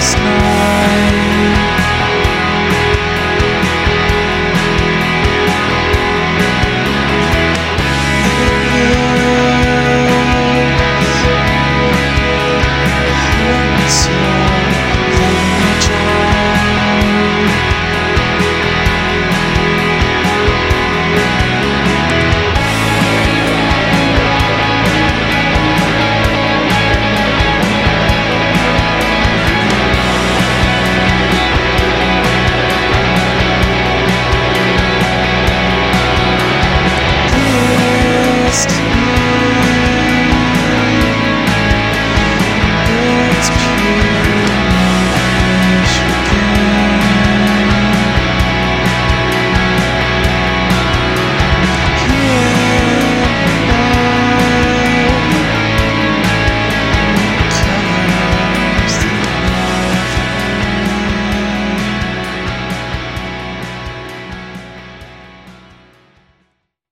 Smile.